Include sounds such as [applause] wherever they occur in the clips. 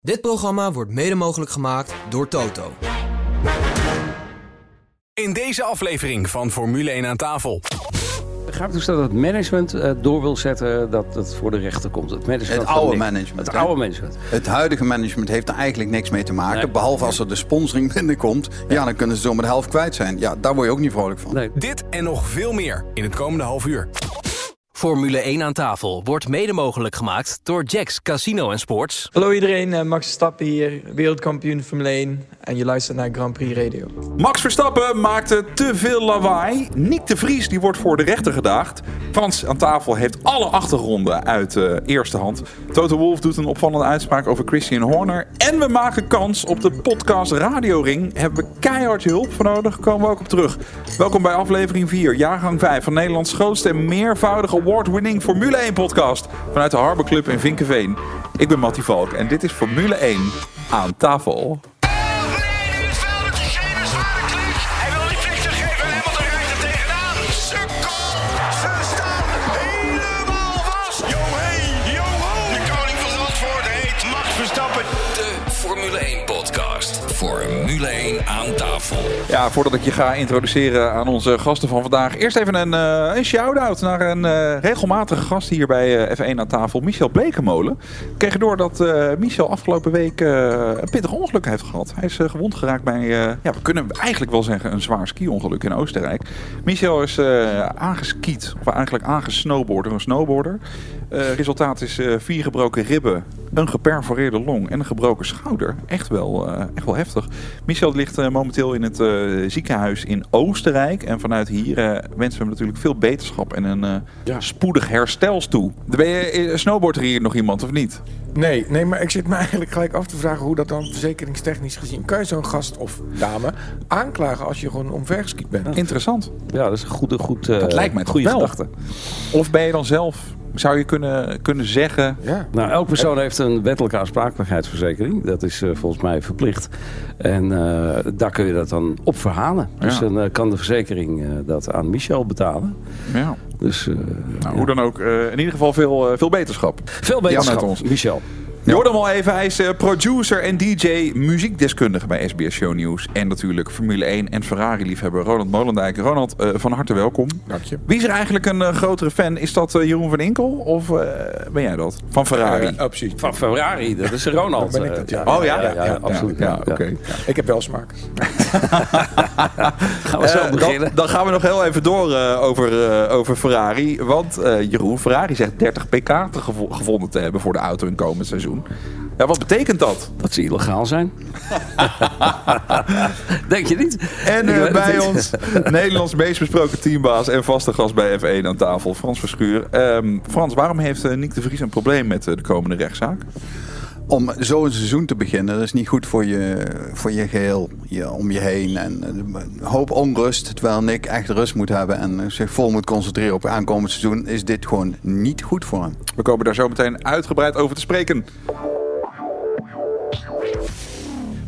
Dit programma wordt mede mogelijk gemaakt door Toto. In deze aflevering van Formule 1 aan tafel. Begrijp dus dat het management uh, door wil zetten dat het voor de rechter komt. Het, management het oude Nick. management. Het hè? oude management. Het huidige management heeft er eigenlijk niks mee te maken. Nee. Behalve als er de sponsoring [laughs] binnenkomt. Ja, dan kunnen ze zomaar de helft kwijt zijn. Ja, daar word je ook niet vrolijk van. Nee. Dit en nog veel meer in het komende half uur. Formule 1 aan tafel wordt mede mogelijk gemaakt door Jacks Casino en Sports. Hallo iedereen, eh, Max Verstappen hier, wereldkampioen Formule 1 en je luistert naar Grand Prix Radio. Max Verstappen maakte te veel lawaai. Nick de Vries die wordt voor de rechter gedaagd. Frans aan tafel heeft alle achtergronden uit eh, eerste hand. Toto Wolf doet een opvallende uitspraak over Christian Horner. En we maken kans op de podcast Radio Ring. Hebben we keihard je hulp voor nodig, komen we ook op terug. Welkom bij aflevering 4, jaargang 5 van Nederlands grootste en meervoudige award-winning Formule 1 podcast. Vanuit de Harbor Club in Vinkenveen. Ik ben Mattie Valk en dit is Formule 1 aan tafel. Hij wil niet flexen geven en Hamilton rijdt tegenaan. Sukkel! Ze staan helemaal vast. Yo hey, yo ho! De koning van Zandvoort heet Max Verstappen. De Formule 1 podcast. Formule 1 aan tafel. Ja, voordat ik je ga introduceren aan onze gasten van vandaag. Eerst even een, eh, een shout-out naar een eh, regelmatige gast hier bij eh, F1 aan tafel. Michel Blekemolen. We kregen door dat Michel afgelopen week een pittig ongeluk heeft gehad. Hij is gewond geraakt bij, ja, we kunnen eigenlijk wel zeggen, een zwaar ski-ongeluk in Oostenrijk. Michel is aangeskiet, of eigenlijk aangesnowboard door een snowboarder. Resultaat is vier gebroken ribben, een geperforeerde long en een gebroken schouder. Echt wel, echt wel heftig. Michel ligt eh, momenteel in het eh, ziekenhuis in Oostenrijk. En vanuit hier eh, wensen we hem natuurlijk veel beterschap en een eh, spoedig herstel toe. Ben je, eh, snowboardt er hier nog iemand of niet? Nee, nee, maar ik zit me [laughs] eigenlijk gelijk af te vragen hoe dat dan verzekeringstechnisch gezien. Kan je zo'n gast of dame aanklagen als je gewoon omvergeskiet bent? Interessant. Ja, dat is een goede, goed, eh, Dat lijkt mij toch goede gedachte. Of ben je dan zelf, zou je kunnen, kunnen zeggen... Ja. Nou, elk persoon heeft een wettelijke aansprakelijkheidsverzekering. Dat is eh, volgens mij verplicht. En eh, daar kun je dat dan op verhalen. Dus Ja. dan eh, kan de verzekering eh, dat aan Michel betalen. Ja. Dus eh, Nou, ja. Hoe dan ook, eh, in ieder geval veel, veel beterschap. veel met beterschap, ons. Michel. Je hoorde hem al even, hij is eh, producer en DJ, muziekdeskundige bij SBS Show News. En natuurlijk Formule 1 en Ferrari-liefhebber Ronald Molendijk. Ronald, eh, van harte welkom. Dank je. Wie is er eigenlijk een eh, grotere fan? Is dat eh, Jeroen van Inkel of eh, ben jij dat? Van Ferrari? Eh, oh, precies. Van Ferrari, dat is Ronald. [laughs] Dan ben ik dat, ja. Oh ja? ja, ja, Ja, absoluut. ja, oké. Ik heb wel smaak. [laughs] Gaan we zo beginnen. dan, dan gaan we nog heel even door eh, over, eh, over Ferrari. Want eh, Jeroen, Ferrari zegt 30 pk te gevo- gevonden te hebben voor de auto in komend seizoen. Ja, wat betekent dat? Dat ze illegaal zijn. [laughs] Denk je niet? En eh, bij niet. ons [laughs] Nederlands meest besproken teambaas en vaste gast bij F1 aan tafel, Frans Verschuur. Ehm, Frans, waarom heeft eh, Nick de Vries een probleem met eh, de komende rechtszaak? Om zo een seizoen te beginnen, dat is niet goed voor je, voor je geheel, je, om je heen. En eh, een hoop onrust, terwijl Nick echt rust moet hebben en zich vol moet concentreren op het aankomend seizoen, is dit gewoon niet goed voor hem. We komen daar zo meteen uitgebreid over te spreken.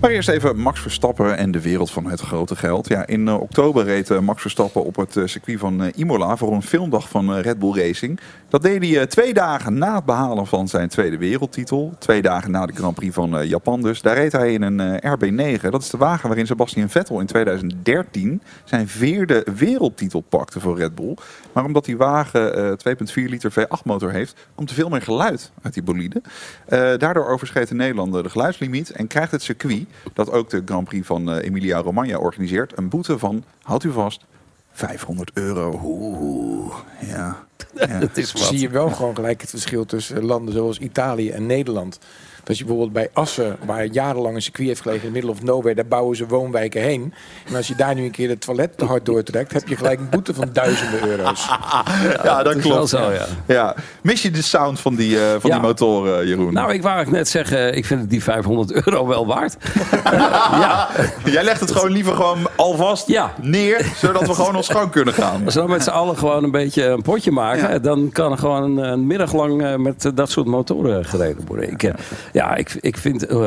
Maar eerst even Max Verstappen en de wereld van het grote geld. Ja, in eh, oktober reed eh, Max Verstappen op het eh, circuit van Imola voor een filmdag van Red Bull Racing. Dat deed hij twee dagen na het behalen van zijn tweede wereldtitel. Twee dagen na de Grand Prix van Japan dus. Daar reed hij in een eh, RB9. Dat is de wagen waarin Sebastian Vettel in 2013 zijn vierde wereldtitel pakte voor Red Bull. Maar omdat die wagen eh 2,4 liter V8 motor heeft, komt er veel meer geluid uit die bolide. Daardoor overschreed de Nederlander de geluidslimiet en krijgt het circuit, dat ook de Grand Prix van eh, Emilia-Romagna organiseert, een boete van, houdt u vast, 500 euro. Oeh, ja. [laughs] ja. Het is wat. Zie je wel gewoon gelijk het verschil tussen landen zoals Italië en Nederland. Dat je bijvoorbeeld bij Assen, waar jarenlang een circuit heeft gelegen in the middle of nowhere, daar bouwen ze woonwijken heen. En als je daar nu een keer het toilet te hard doortrekt, heb je gelijk een boete van duizenden euro's. [laughs] Ja, dat klopt. zo, ja. Ja. Mis je de sound van die, eh, van Ja. die motoren, Jeroen? Nou, ik wou net zeggen, ik vind het die 500 euro wel waard. [laughs] ja, Jij legt het gewoon liever gewoon alvast Ja. neer, zodat we gewoon ons gang kunnen gaan. als we dan met z'n allen gewoon een beetje een potje maken, Ja. dan kan er gewoon een, een middag lang eh, met eh, dat soort motoren gereden worden. Ik, eh, ja, Ja, ik, ik vind eh,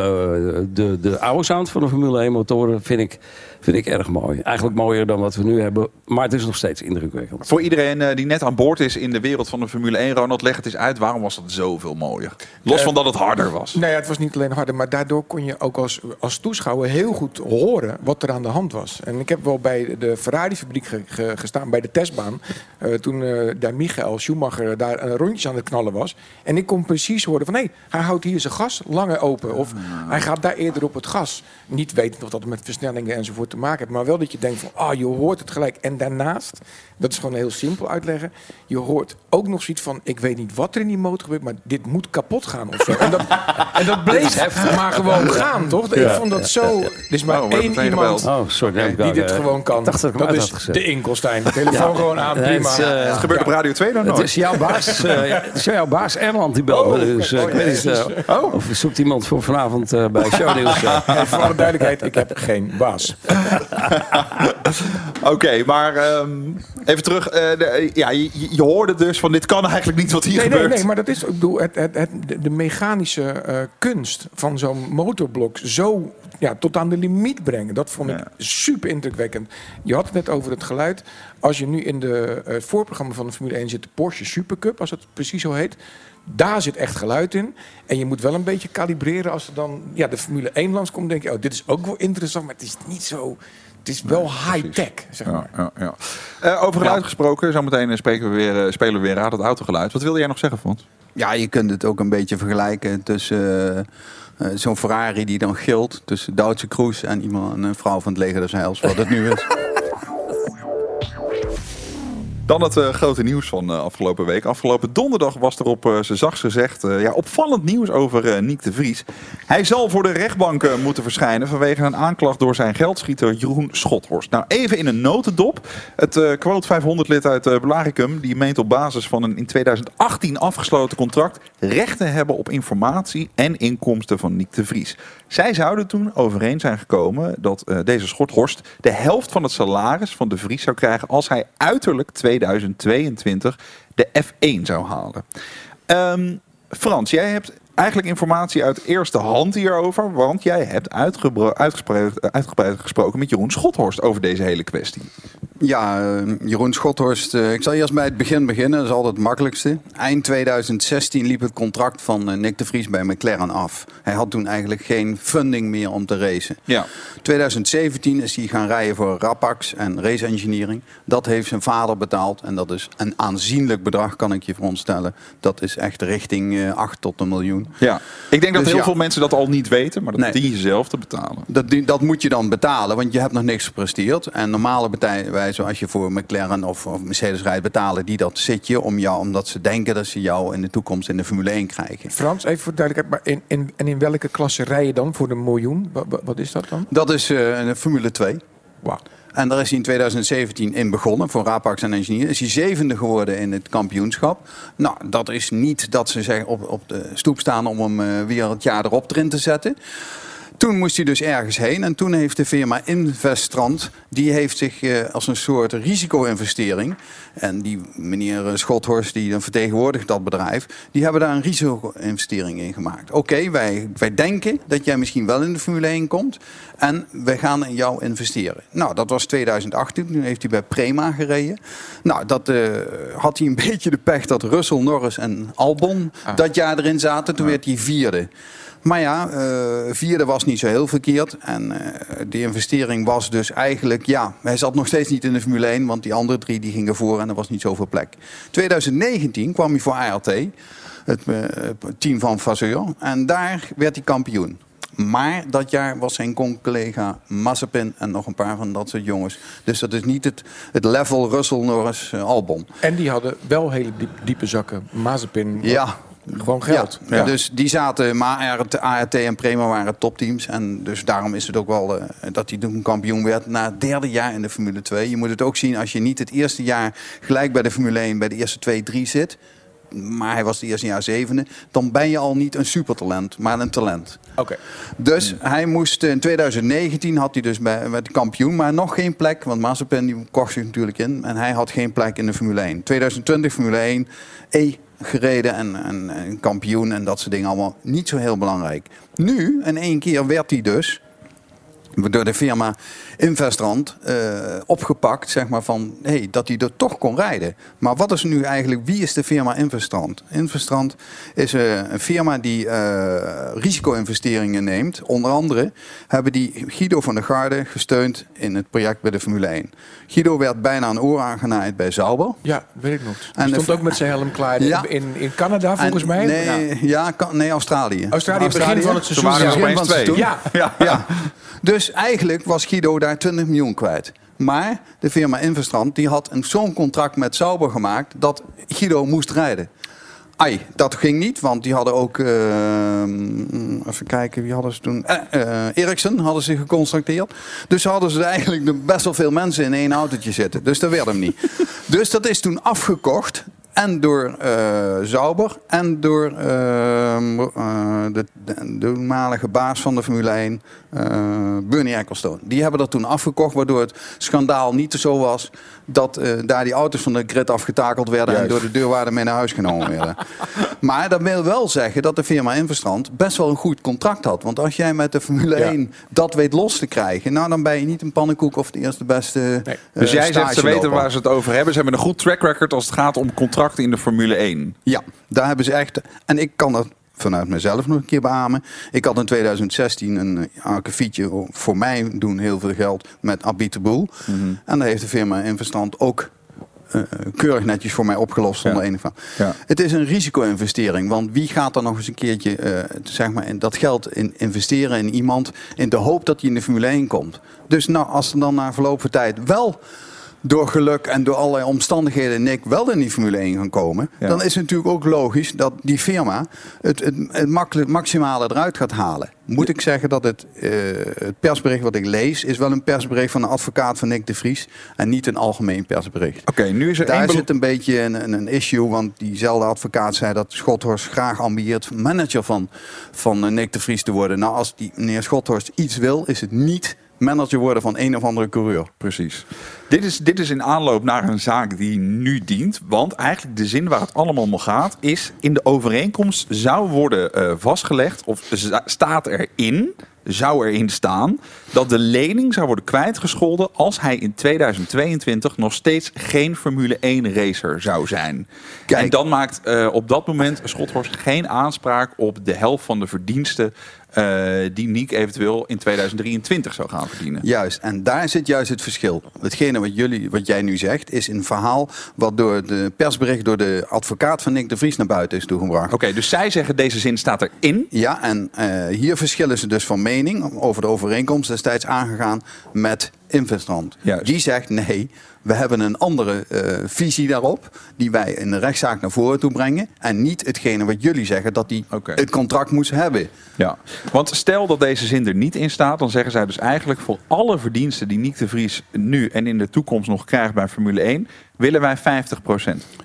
de, de oude sound van de Formule 1 motoren vind ik, vind ik erg mooi. Eigenlijk mooier dan wat we nu hebben. Maar het is nog steeds indrukwekkend. Voor iedereen eh, die net aan boord is in de wereld van de Formule 1, Ronald, leg het eens uit. Waarom was dat zoveel mooier? Los Eh, van dat het harder was. Nou ja, het was niet alleen harder, maar daardoor kon je ook als, als toeschouwer heel goed horen wat er aan de hand was. En ik heb wel bij de Ferrari-fabriek ge- ge- gestaan, bij de testbaan, eh, toen eh, daar Michael Schumacher daar een rondjes aan het knallen was. En ik kon precies horen van, hé, hij houdt hier zijn gas langer open. Of hij gaat daar eerder op het gas. Niet wetend of dat met versnellingen enzovoort te maken heeft, maar wel dat je denkt van, ah, je hoort het gelijk. En daarnaast, dat is gewoon heel simpel uitleggen, je hoort ook nog zoiets van, ik weet niet wat er in die motor gebeurt, maar dit moet kapot gaan of zo. En dat, [laughs] en dat bleef maar gewoon gaan, toch? Ik vond dat zo... Er is maar Oh, één iemand gebeld. Oh, sorry. die dit eh, gewoon kan. ik dacht dat is gezet. de Inkelstein. Telefoon gewoon aan, prima. het is, eh, Het gebeurt op Radio 2 dan Het nooit. is jouw baas, eh, [laughs] het is jouw baas Erland die belt. Dus eh, ik weet niet eh, of zoekt iemand voor vanavond eh, bij [laughs] Shownieuws. voor alle duidelijkheid, ik heb geen baas. Oké, maar ehm, even terug. eh, de- ja, je, je hoorde dus van dit kan eigenlijk niet wat hier Nee, nee, gebeurt. nee, maar dat is, ik bedoel, het, het, het, de- mechanische eh, kunst van zo'n motorblok zo ja, tot aan de limiet brengen. Dat vond ik Ja. super indrukwekkend. Je had het net over het geluid. Als je nu in de, eh, het voorprogramma van de Formule 1 zit, de Porsche Supercup, als het precies zo heet. Daar zit echt geluid in. En je moet wel een beetje kalibreren als er dan ja, de Formule 1 langskomt. denk je, oh, dit is ook wel interessant, maar het is niet zo... Het is wel high-tech, zeg maar. Ja, ja, ja. Eh, over geluid gesproken, zometeen eh, spreken we weer, eh, spelen we weer Raad het Autogeluid. Wat wilde jij nog zeggen, Fons? Ja, je kunt het ook een beetje vergelijken tussen eh, eh, zo'n Ferrari die dan gilt. Tussen Duitse Kroes en iemand, een vrouw van het leger des Heils, wat het nu is. [laughs] Dan het eh, grote nieuws van eh, afgelopen week. Afgelopen donderdag was er op uh, zijn zachts gezegd ja, opvallend nieuws over Niek de Vries. Hij zal voor de rechtbank moeten verschijnen vanwege een aanklacht door zijn geldschieter Jeroen Schothorst. Nou, even in een notendop. Het quote 500 lid uit uh, Belaricum die meent op basis van een in 2018 afgesloten contract recht te hebben op informatie en inkomsten van Niek de Vries. Zij zouden toen overeen zijn gekomen dat uh, deze Schothorst de helft van het salaris van de Vries zou krijgen als hij uiterlijk 2022 de F1 zou halen. Um, Frans, jij hebt eigenlijk informatie uit eerste hand hierover, want jij hebt uitgebreid gesproken met Jeroen Schothorst over deze hele kwestie. Ja, uh, Jeroen Schothorst. Uh, ik zal eerst bij het begin beginnen. Dat is altijd het makkelijkste. Eind 2016 liep het contract van uh, Nick de Vries bij McLaren af. Hij had toen eigenlijk geen funding meer om te racen. Ja. 2017 is hij gaan rijden voor Rapax en Race Engineering. Dat heeft zijn vader betaald. En dat is een aanzienlijk bedrag, kan ik je veronderstellen. Dat is echt richting 8 tot een miljoen. Ja. Ik denk dat Dus heel ja. veel mensen dat al niet weten, maar dat Nee. dien je zelf te betalen. Dat, dat moet je dan betalen, want je hebt nog niks gepresteerd. En normale partijen, als je voor McLaren of, of Mercedes rijdt, betalen die dat zitje om jou, omdat ze denken dat ze jou in de toekomst in de Formule 1 krijgen. Frans, even voor duidelijkheid, maar in, in, en in welke klasse rij je dan voor de miljoen? Wat, wat- is dat dan? Dat is eh, een Formule 2. Wauw. En daar is hij in 2017 in begonnen voor Rapax en Engineer. Is hij zevende geworden in het kampioenschap. Nou, dat is niet dat ze zeggen op, op de stoep staan om hem eh, weer het jaar erop erin te zetten. Toen moest hij dus ergens heen. En toen heeft de firma Investrand, die heeft zich eh, als een soort risico-investering. En die meneer eh, Schothorst, die dan vertegenwoordigt dat bedrijf, die hebben daar een risico-investering in gemaakt. Oké, wij, wij denken dat jij misschien wel in de Formule 1 komt. En wij gaan in jou investeren. Nou, dat was 2018. Toen heeft hij bij Prema gereden. Nou, dat eh, had hij een [laughs] beetje de pech dat Russell, Norris en Albon dat jaar erin zaten. Toen werd hij vierde. Maar ja, vierde was niet zo heel verkeerd. En eh, die investering was dus eigenlijk, ja, hij zat nog steeds niet in de Formule 1, want die andere drie die gingen voor en er was niet zoveel plek. 2019 kwam hij voor ART, het eh, team van Vasseur, en daar werd hij kampioen. Maar dat jaar was zijn collega Mazepin en nog een paar van dat soort jongens. Dus dat is niet het, het level Russell Norris eh, Albon. En die hadden wel hele diep, diepe zakken. Mazepin. Ja, Gewoon geld. Ja, Dus die zaten, maar ART, ART en Prema waren topteams. En dus daarom is het ook wel eh, dat hij toen kampioen werd na het derde jaar in de Formule 2. Je moet het ook zien als je niet het eerste jaar gelijk bij de Formule 1 bij de eerste twee, drie zit. Maar hij was het eerste jaar zevende. Dan ben je al niet een supertalent, maar een talent. Oké. Dus hij moest in 2019 had hij dus bij, kampioen, maar nog geen plek. Want Mazepin die kocht zich natuurlijk in. En hij had geen plek in de Formule 1. 2020 Formule 1. E gereden en, en, en kampioen en dat soort dingen allemaal. Niet zo heel belangrijk. Nu, in één keer, werd hij dus door de firma Investrand eh, opgepakt, zeg maar, van hey, dat hij er toch kon rijden. Maar wat is nu eigenlijk, wie is de firma Investrand? Investrand is eh, een firma die eh, risico-investeringen neemt. Onder andere hebben die Guido van der Garde gesteund in het project bij de Formule 1. Guido werd bijna een oor aangenaaid bij Sauber. Ja, weet ik nog. En stond ook met zijn helm klaar Ja. in, in Canada, volgens En- mij. Nee, ja. kan- nee Australië. Australië, begin van het seizoen. waren er ja. opeens van het twee. seizoen. Ja, Ja. Dus eigenlijk was Guido daar 20 miljoen kwijt. Maar de firma Investrand die had zo'n contract met Sauber gemaakt dat Guido moest rijden. Ai, dat ging niet, want die hadden ook, eh, even kijken, wie hadden ze toen? Eh, eh, Ericsson hadden ze gecontracteerd. Dus hadden ze eigenlijk de- best wel veel mensen in één autootje zitten. Dus dat werd hem niet. [laughs] dus dat is toen afgekocht. En door eh Sauber en door eh, eh, de, de toenmalige baas van de Formule 1, eh, Bernie Ecclestone. Die hebben dat toen afgekocht, waardoor het schandaal niet zo was dat eh, daar die auto's van de grid afgetakeld werden Juist. en door de deurwaarder mee naar huis genomen werden. [laughs] maar dat wil wel zeggen dat de firma Inverstrand best wel een goed contract had. Want als jij met de Formule Ja. 1 dat weet los te krijgen, nou dan ben je niet een pannenkoek of de eerste beste. Nee. eh, Dus jij zegt, ze weten waar ze het over hebben. Ze hebben een goed track record als het gaat om contracten in de Formule 1. Ja, daar hebben ze echt. En ik kan dat vanuit mezelf nog een keer beamen. Ik had in 2016 een uh, akkefietje voor mij doen heel veel geld met Abit de Boel. En daar heeft de firma in verstand ook eh, keurig netjes voor mij opgelost zonder Ja. enig van. Ja. Het is een risico-investering, want wie gaat er nog eens een keertje eh, zeg maar, in dat geld in investeren in iemand in de hoop dat hij in de Formule 1 komt? Dus nou, als er dan na verloop van tijd wel door geluk en door allerlei omstandigheden Nick wel in die Formule 1 gaan komen, Ja. dan is het natuurlijk ook logisch dat die firma het, het, het makkelijk- maximale eruit gaat halen. Moet ik zeggen dat het, eh, het persbericht wat ik lees, is wel een persbericht van een advocaat van Nick de Vries en niet een algemeen persbericht. Oké, nu is er Daar zit een beetje een, een, een issue, want diezelfde advocaat zei dat Schothorst graag ambieert manager van, van eh, Nick de Vries te worden. Nou, als die meneer Schothorst iets wil, is het niet manager worden van een of andere coureur. Precies. Dit is, dit is in aanloop naar een zaak die nu dient. Want eigenlijk de zin waar het allemaal om gaat... is in de overeenkomst zou worden eh, vastgelegd... of staat erin, zou erin staan... dat de lening zou worden kwijtgescholden... als hij in 2022 nog steeds geen Formule 1 racer zou zijn. Kijk. En dan maakt eh, op dat moment Schothorst geen aanspraak... op de helft van de verdiensten... eh, die Niek eventueel in 2023 zou gaan verdienen. Juist, en daar zit juist het verschil. Hetgene wat, jullie, wat jij nu zegt, is een verhaal wat door de persbericht door de advocaat van Nick de Vries naar buiten is toegebracht. Oké, dus zij zeggen deze zin staat erin. Ja, en eh, hier verschillen ze dus van mening over de overeenkomst destijds aangegaan met Investrand. Juist. Die zegt nee, we hebben een andere eh, visie daarop, die wij in de rechtszaak naar voren toe brengen. En niet hetgene wat jullie zeggen, dat die het contract moest hebben. Ja. Want stel dat deze zin er niet in staat, dan zeggen zij dus eigenlijk voor alle verdiensten die Niek de Vries nu en in de toekomst nog krijgt bij Formule 1, willen wij 50%.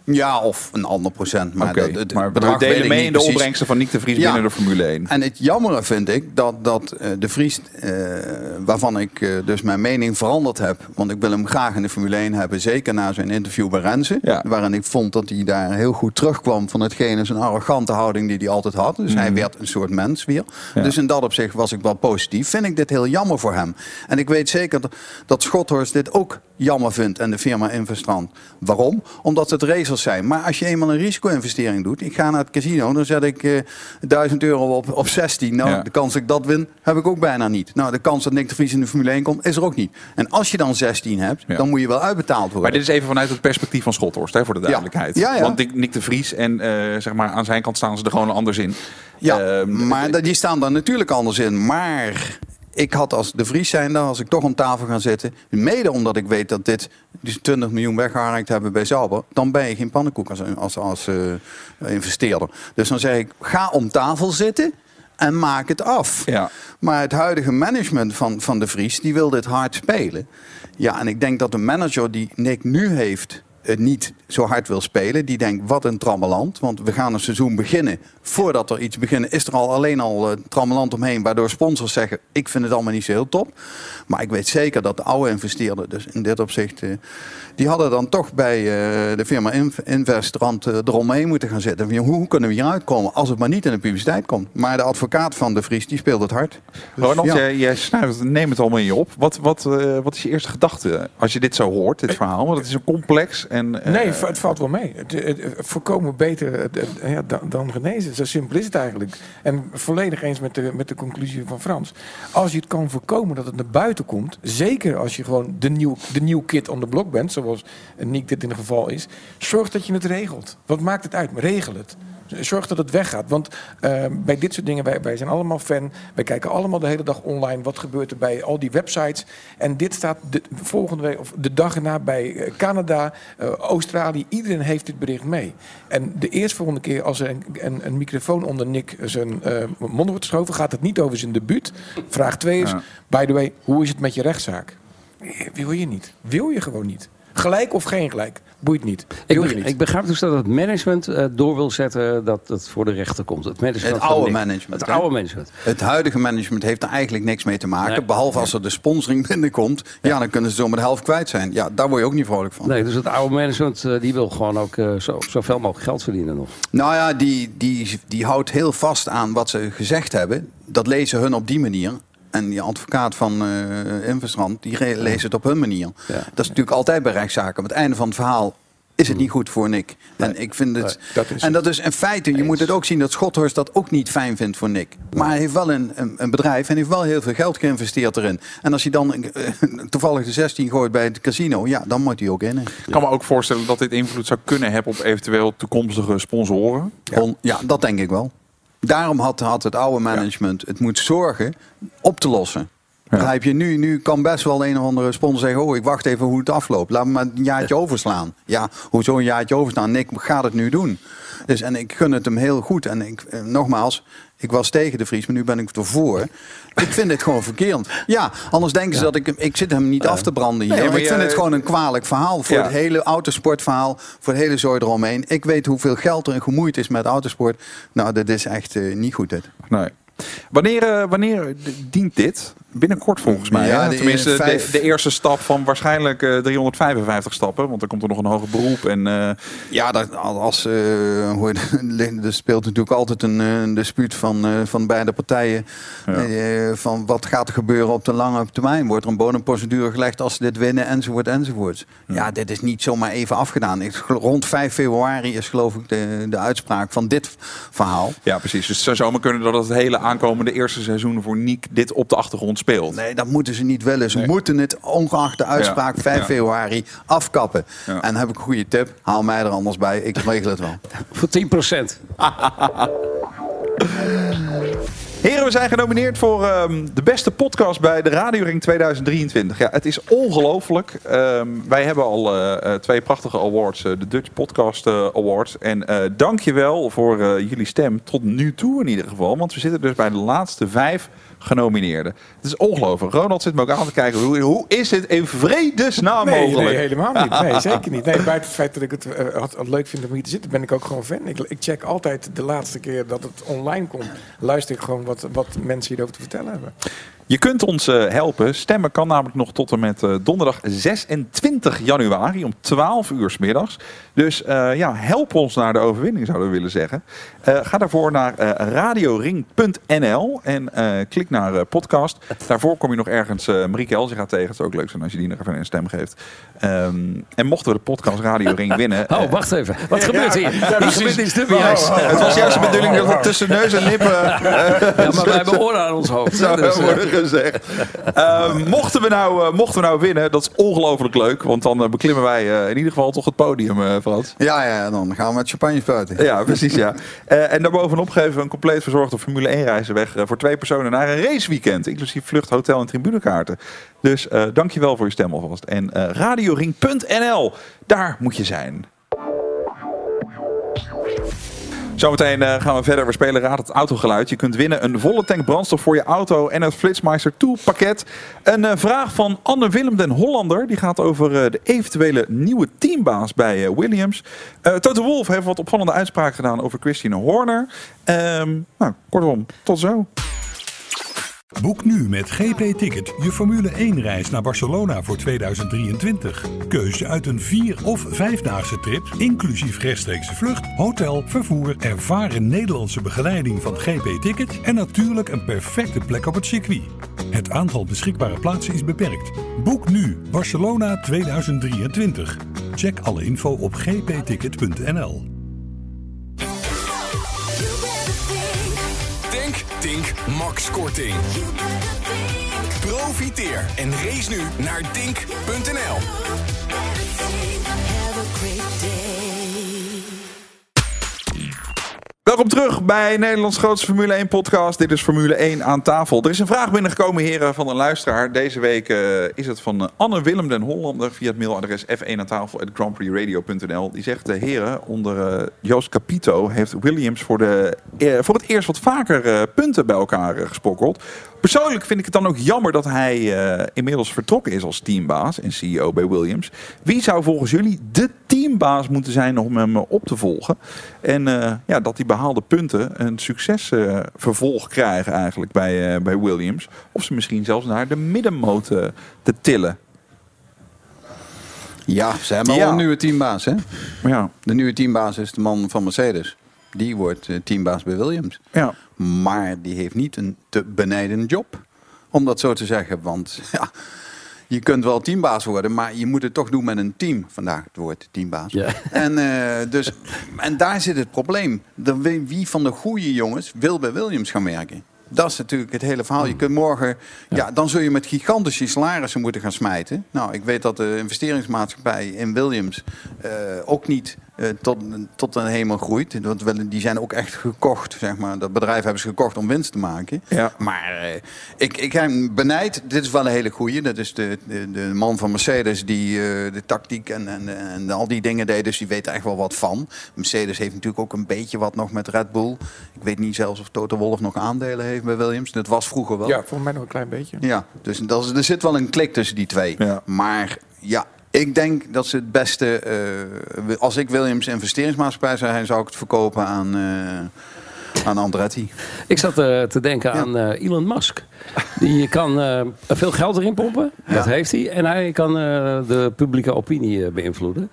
Ja, of een ander procent. Maar, dat, het maar we delen mee in de precies. opbrengsten van Niek de Vries Ja. binnen de Formule 1. En het jammere vind ik dat, dat eh, de Vries, eh, waarvan ik eh, dus mijn mening veranderd heb. Want ik wil hem graag in de Formule 1 hebben. Zeker na zijn interview bij Renze. Ja. Waarin ik vond dat hij daar heel goed terugkwam van hetgene zijn arrogante houding die hij altijd had. Dus hij werd een soort mens weer. Ja. Dus in dat opzicht was ik wel positief. Vind ik dit heel jammer voor hem. En ik weet zeker dat, dat Schothorst dit ook jammer vindt en de firma Investrand. Waarom? Omdat het racers zijn. Maar als je eenmaal een risico-investering doet, ik ga naar het casino, dan zet ik eh 1000 euro op, op 16. Nou, Ja. de kans dat ik dat win, heb ik ook bijna niet. Nou, de kans dat Nick de Vries in de Formule 1 komt, is er ook niet. En als je dan 16 hebt, Ja. dan moet je wel uitbetaald worden. Maar dit is even vanuit het perspectief van Schothorst, hè, voor de duidelijkheid. Ja, ja. Want Nick- de Vries en eh, zeg maar, aan zijn kant staan ze er gewoon anders in. Ja, Ehm, maar dat- die staan daar natuurlijk anders in. Maar ik had als de Vries zijnde, als ik toch om tafel ga zitten... mede omdat ik weet dat dit dus 20 miljoen weggehaald hebben bij Sauber... dan ben je geen pannenkoek als, als, als eh, investeerder. Dus dan zeg ik, ga om tafel zitten en maak het af. Ja. Maar het huidige management van, van de Vries, die wil dit hard spelen. Ja, en ik denk dat de manager die Nick nu heeft... het niet zo hard wil spelen. Die denkt, wat een trammeland. Want we gaan een seizoen beginnen. Voordat er iets beginnen, is er al alleen al uh, trammeland omheen. Waardoor sponsors zeggen, ik vind het allemaal niet zo heel top. Maar ik weet zeker dat de oude investeerden, dus in dit opzicht... Uh, die hadden dan toch bij uh, de firma Investrand eromheen moeten gaan zitten. Hoe, hoe kunnen we hier uitkomen als het maar niet in de publiciteit komt? Maar de advocaat van de Vries, die speelt het hard. Dus, Ronald, ja. jij, snuift, neem het allemaal in je op. Wat, wat, wat is je eerste gedachte als je dit zo hoort, dit verhaal? Want het is een complex en... nee, het valt wel mee. Het, het, voorkomen beter dan, dan genezen. Zo simpel is het eigenlijk. En volledig eens met de, met de conclusie van Frans. Als je het kan voorkomen dat het naar buiten komt, zeker als je gewoon de nieuw, de nieuw kid on the block bent, zoals Nick dit in het geval is, zorg dat je het regelt. Wat maakt het uit? Regel het. Zorg dat het weggaat. Want uh, bij dit soort dingen, wij, wij zijn allemaal fan. Wij kijken allemaal de hele dag online. Wat gebeurt er bij al die websites? En dit staat de volgende week, of de dag erna bij Canada, uh, Australië. Iedereen heeft dit bericht mee. En de eerstvolgende keer als er een, een, een microfoon onder Nick zijn uh, mond wordt geschoven, gaat het niet over zijn debuut. Vraag 2 is, ja. by the way, hoe is het met je rechtszaak? Wil je niet? Wil je gewoon niet? Gelijk of geen gelijk? Boeit niet. Ik, niet. ik, begrijp dus dat het management uh, door wil zetten dat het voor de rechter komt. Het, management het oude management. Het oude management. Het huidige management heeft er eigenlijk niks mee te maken. Nee. Behalve als er de sponsoring [laughs] binnenkomt. Ja. ja. dan kunnen ze zo met de helft kwijt zijn. Ja, daar word je ook niet vrolijk van. Nee, dus het oude management uh, die wil gewoon ook uh, zo, zoveel mogelijk geld verdienen nog. Nou ja, die, die, die houdt heel vast aan wat ze gezegd hebben. Dat lezen hun op die manier. En die advocaat van uh, Investrand, die leest het op hun manier. Ja. Dat is natuurlijk altijd bij rechtszaken. Aan het einde van het verhaal is het niet goed voor Nick. Nee. En ik vind het. Nee, dat is en dat is in feite, je moet het ook zien dat Schothorst dat ook niet fijn vindt voor Nick. Maar hij heeft wel een, een, een, bedrijf en heeft wel heel veel geld geïnvesteerd erin. En als hij dan uh, toevallig de 16 gooit bij het casino, ja, dan moet hij ook in. Ik kan me ook voorstellen dat dit invloed zou kunnen hebben op eventueel toekomstige sponsoren. Ja, ja dat denk ik wel. Daarom had, had het oude management het moet zorgen op te lossen. Ja. je, nu, nu kan best wel een of andere sponsor zeggen: Oh, ik wacht even hoe het afloopt. Laat me maar een jaartje overslaan. Ja, hoezo een jaartje overslaan? Nick gaat het nu doen. Dus, en ik gun het hem heel goed. En ik, eh, nogmaals, ik was tegen de Vries, maar nu ben ik ervoor. Ik vind dit gewoon verkeerd. Ja, anders denken ze ja. dat ik... Ik zit hem niet uh, af te branden hier. Nee, maar ik vind het gewoon een kwalijk verhaal. Voor ja. het hele autosportverhaal. Voor het hele zooi eromheen. Ik weet hoeveel geld er gemoeid is met autosport. Nou, dat is echt uh, niet goed dit. Nee. Wanneer, uh, wanneer dient dit? Binnenkort volgens mij. Ja, Tenminste, vijf... de, de, eerste stap van waarschijnlijk uh, 355 stappen. Want er komt er nog een hoger beroep. En, uh... Ja, dat, als, uh, [laughs] er speelt natuurlijk altijd een, een dispuut van, van beide partijen. Ja. van wat gaat er gebeuren op de lange termijn? Wordt er een bodemprocedure gelegd als ze dit winnen? Enzovoort, enzovoort. Ja, ja dit is niet zomaar even afgedaan. Ik, rond 5 februari is geloof ik de, de uitspraak van dit verhaal. Ja, precies. Dus het zou zomaar kunnen dat het hele aankomende eerste seizoen voor Niek dit op de achtergrond speelt. Nee, dat moeten ze niet willen. Ze nee. moeten het, ongeacht de uitspraak, ja. 5 ja. februari afkappen. Ja. En dan heb ik een goede tip. Haal mij er anders bij. Ik regel het wel. Voor 10 procent. [laughs] Heren, we zijn genomineerd voor um, de beste podcast bij de Radioring 2023. Ja, het is ongelooflijk. Um, wij hebben al uh, twee prachtige awards, uh, de Dutch Podcast Awards. En dank je wel voor jullie stem tot nu toe in ieder geval. Want we zitten dus bij de laatste vijf genomineerden. Het is ongelooflijk. Ronald zit me ook aan te kijken. Hoe, hoe is het in vredesnaam nee, mogelijk? Nee, helemaal niet. Nee, [laughs] zeker niet. Nee, buiten het feit dat ik het uh, had, had leuk vind om hier te zitten, ben ik ook gewoon fan. Ik, ik, check altijd de laatste keer dat het online komt. Luister ik gewoon wat, wat mensen hierover te vertellen hebben. Je kunt ons uh, helpen. Stemmen kan namelijk nog tot en met uh, donderdag 26 januari om 12 uur s middags. Dus uh, ja, help ons naar de overwinning zouden we willen zeggen. ga daarvoor naar radioring.nl en klik naar podcast. Daarvoor kom je nog ergens Marieke Elzega tegen. Het zou ook leuk zijn als je die nog even een stem geeft. Um, en mochten we de podcast Radio Ring [laughs] winnen... Oh, wacht even. Wat gebeurt hier? Ja, hier gebeurt iets dubieus. Het was juist de bedoeling dat het tussen neus en lippen... ja, maar wij hebben oren aan ons hoofd. Zou [laughs] dus, [laughs] gezegd. Uh, mochten, we nou, uh, mochten we nou winnen, dat is ongelooflijk leuk. Want dan uh, beklimmen wij uh, in ieder geval toch het podium, Frans. Ja, ja, dan gaan we met champagne spuiten. Ja, precies, ja. en daarbovenop geven we een compleet verzorgde Formule 1 reizen weg... voor twee personen naar een raceweekend. Inclusief vlucht, hotel en tribunekaarten. Dus dankjewel voor je stem alvast. En radioring.nl, daar moet je zijn. Zometeen eh, gaan we verder. We spelen Raad het Autogeluid. Je kunt winnen een volle tank brandstof voor je auto en het Flitsmeister 2 pakket. Een eh, vraag van Anne Willem den Hollander. Die gaat over eh, de eventuele nieuwe teambaas bij Williams. Toto Wolff heeft wat opvallende uitspraken gedaan over Christine Horner. Ehm, nou, kortom, tot zo. Boek nu met GP Ticket je Formule 1 reis naar Barcelona voor 2023. Keuze uit een 4 of 5-daagse trip, inclusief rechtstreekse vlucht, hotel, vervoer, ervaren Nederlandse begeleiding van GP Ticket en natuurlijk een perfecte plek op het circuit. Het aantal beschikbare plaatsen is beperkt. Boek nu Barcelona 2023. Check alle info op gpticket.nl. Tank, Tink, Max Korting. Profiteer en race nu naar tink.nl. Welkom terug bij Nederlands grootste Formule 1 podcast. Dit is Formule 1 aan tafel. Er is een vraag binnengekomen, heren, van een luisteraar. Deze week eh, is het van eh, Anne Willem den Hollander via het mailadres f1 aan tafel. Die zegt, de heren, onder eh, Joost Capito heeft Williams voor, de, voor het eerst wat vaker punten bij elkaar gesprokkeld. Persoonlijk vind ik het dan ook jammer dat hij eh, inmiddels vertrokken is als teambaas en CEO bij Williams. Wie zou volgens jullie de teambaas moeten zijn om hem eh, op te volgen? En eh, ja, dat die behaalde punten een succesvervolg krijgen eigenlijk bij, bij Williams. Of ze misschien zelfs naar de middenmoot te tillen. Ja, ze hebben Ja. al een nieuwe teambaas. Hè? Ja, De nieuwe teambaas is de man van Mercedes. Die wordt teambaas bij Williams. ja. Maar die heeft niet een te benijden job. Om dat zo te zeggen. Want [laughs] ja, je kunt wel teambaas worden, maar je moet het toch doen met een team. Vandaag het woord teambaas. Ja. [laughs] En, eh, dus, en daar zit het probleem. De, wie- wie van de goede jongens wil bij Williams gaan werken? Dat is natuurlijk het hele verhaal. Je kunt morgen, ja. dan zul je met gigantische salarissen moeten gaan smijten. Nou, ik weet dat de investeringsmaatschappij in Williams eh, ook niet eh, tot, tot een hemel groeit. Want die zijn ook echt gekocht, zeg maar. Dat bedrijf hebben ze gekocht om winst te maken. Ja. Maar eh, ik, ik hem benijd. Dit is wel een hele goeie. Dat is de, de, de man van Mercedes die eh, de tactiek en, en, en al die dingen deed. Dus die weet er echt wel wat van. Mercedes heeft natuurlijk ook een beetje wat nog met Red Bull. Ik weet niet zelfs of Toto Wolff nog aandelen heeft bij Williams. Dat was vroeger wel. Ja, volgens mij nog een klein beetje. Ja, dus dat is, er zit wel een klik tussen die twee. Ja. Maar ja, ik denk dat ze het beste... eh, als ik Williams investeringsmaatschappij zou zijn... zou ik het verkopen aan, eh, aan Andretti. Ik zat eh, te denken aan eh, Elon Musk. Die kan eh, veel geld erin pompen. Dat heeft hij. En hij kan eh, de publieke opinie beïnvloeden.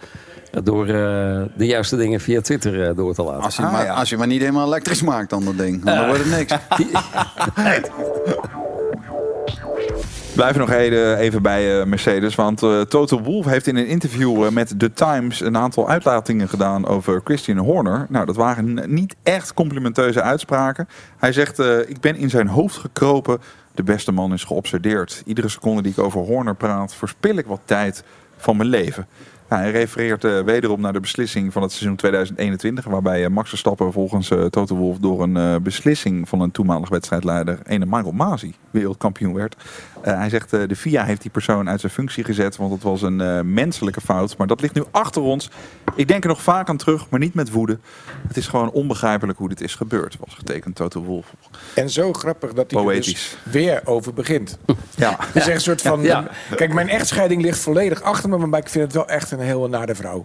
Door eh, de juiste dingen via Twitter eh, door te laten. Als je, Ah, maar, ja. als je maar niet helemaal elektrisch maakt dan dat ding. Dan wordt het niks. [laughs] [laughs] Blijven nog even, bij eh, Mercedes. Want eh, Toto Wolff heeft in een interview eh, met The Times een aantal uitlatingen gedaan over Christian Horner. Nou, dat waren niet echt complimenteuze uitspraken. Hij zegt: Ik ben in zijn hoofd gekropen. De beste man is geobsedeerd. Iedere seconde die ik over Horner praat, verspil ik wat tijd van mijn leven. Nou, hij refereert wederom naar de beslissing van het seizoen 2021, waarbij Max Verstappen volgens eh, Toto Wolff door een beslissing van een toenmalig wedstrijdleider, ene Michael Masi, wereldkampioen werd. Eh, hij zegt, eh, de FIA heeft die persoon uit zijn functie gezet, want het was een eh, menselijke fout. Maar dat ligt nu achter ons. Ik denk er nog vaak aan terug, maar niet met woede. Het is gewoon onbegrijpelijk hoe dit is gebeurd, was getekend Toto Wolff. En zo grappig dat hij er dus weer over begint. Ja. Het is echt een soort van... Ja. Kijk, mijn echtscheiding ligt volledig achter me, maar ik vind het wel echt een heel nare vrouw.